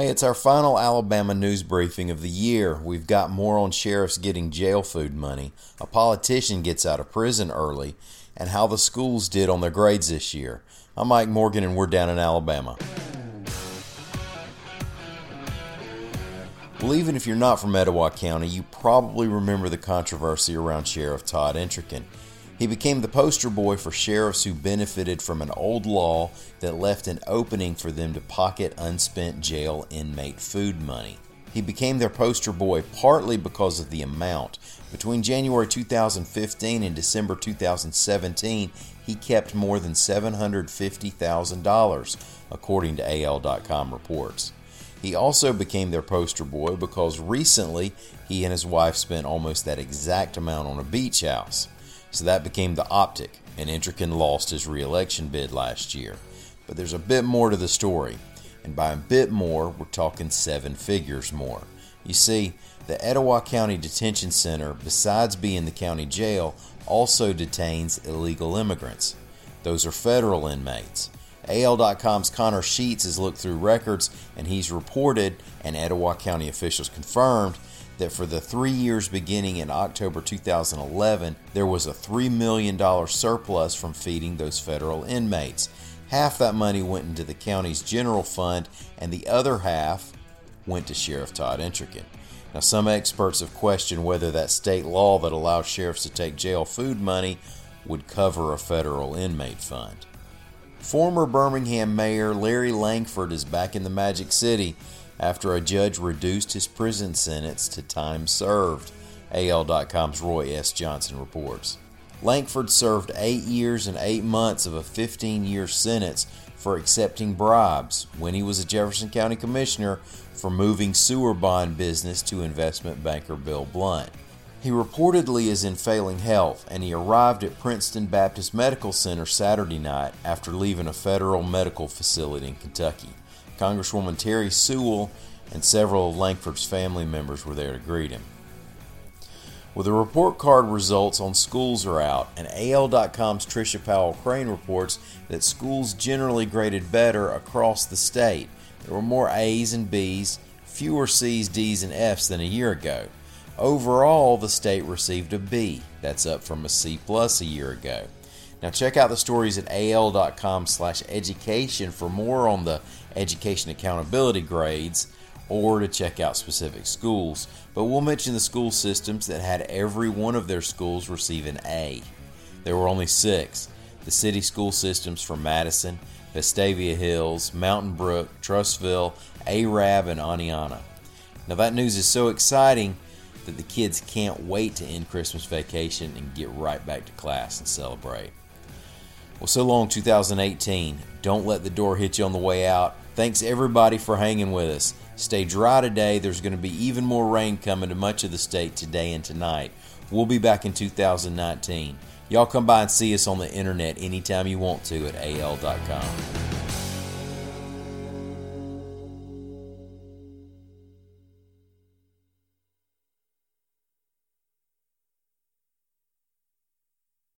Hey, it's our final Alabama news briefing of the year. We've got more on sheriffs getting jail food money, a politician gets out of prison early, and how the schools did on their grades this year. I'm Mike Morgan, and we're down in Alabama. Well, even if you're not from Etowah County, you probably remember the controversy around Sheriff Todd Entrekin. He became the poster boy for sheriffs who benefited from an old law that left an opening for them to pocket unspent jail inmate food money. He became their poster boy partly because of the amount. Between January 2015 and December 2017, he kept more than $750,000, according to AL.com reports. He also became their poster boy because recently he and his wife spent almost that exact amount on a beach house. So that became the optic, and Entrekin lost his re election bid last year. But there's a bit more to the story, and by a bit more, we're talking seven figures more. You see, the Etowah County Detention Center, besides being the county jail, also detains illegal immigrants. Those are federal inmates. AL.com's Connor Sheets has looked through records and he's reported, and Etowah County officials confirmed, that for the three years beginning in October 2011, there was a $3 million surplus from feeding those federal inmates. Half that money went into the county's general fund, and the other half went to Sheriff Todd Entrekin. Now, some experts have questioned whether that state law that allows sheriffs to take jail food money would cover a federal inmate fund. Former Birmingham Mayor Larry Langford is back in the Magic City after a judge reduced his prison sentence to time served, AL.com's Roy S. Johnson reports. Langford served eight years and eight months of a 15 year sentence for accepting bribes when he was a Jefferson County Commissioner for moving sewer bond business to investment banker Bill Blount. He reportedly is in failing health, and he arrived at Princeton Baptist Medical Center Saturday night after leaving a federal medical facility in Kentucky. Congresswoman Terri Sewell and several of Langford's family members were there to greet him. Well, the report card results on schools are out, and AL.com's Trisha Powell Crain reports that schools generally graded better across the state. There were more A's and B's, fewer C's, D's, and F's than a year ago. Overall, the state received a B. That's up from a C plus a year ago. Now check out the stories at al.com slash education for more on the education accountability grades or to check out specific schools. But we'll mention the school systems that had every one of their schools receive an A. There were only six. The city school systems for Madison, Vestavia Hills, Mountain Brook, Trussville, Arab, and Oneonta. Now that news is so exciting that the kids can't wait to end Christmas vacation and get right back to class and celebrate. Well, so long, 2018. Don't let the door hit you on the way out. Thanks everybody for hanging with us. Stay dry today. There's going to be even more rain coming to much of the state today and tonight. We'll be back in 2019. Y'all come by and see us on the internet anytime you want to at al.com.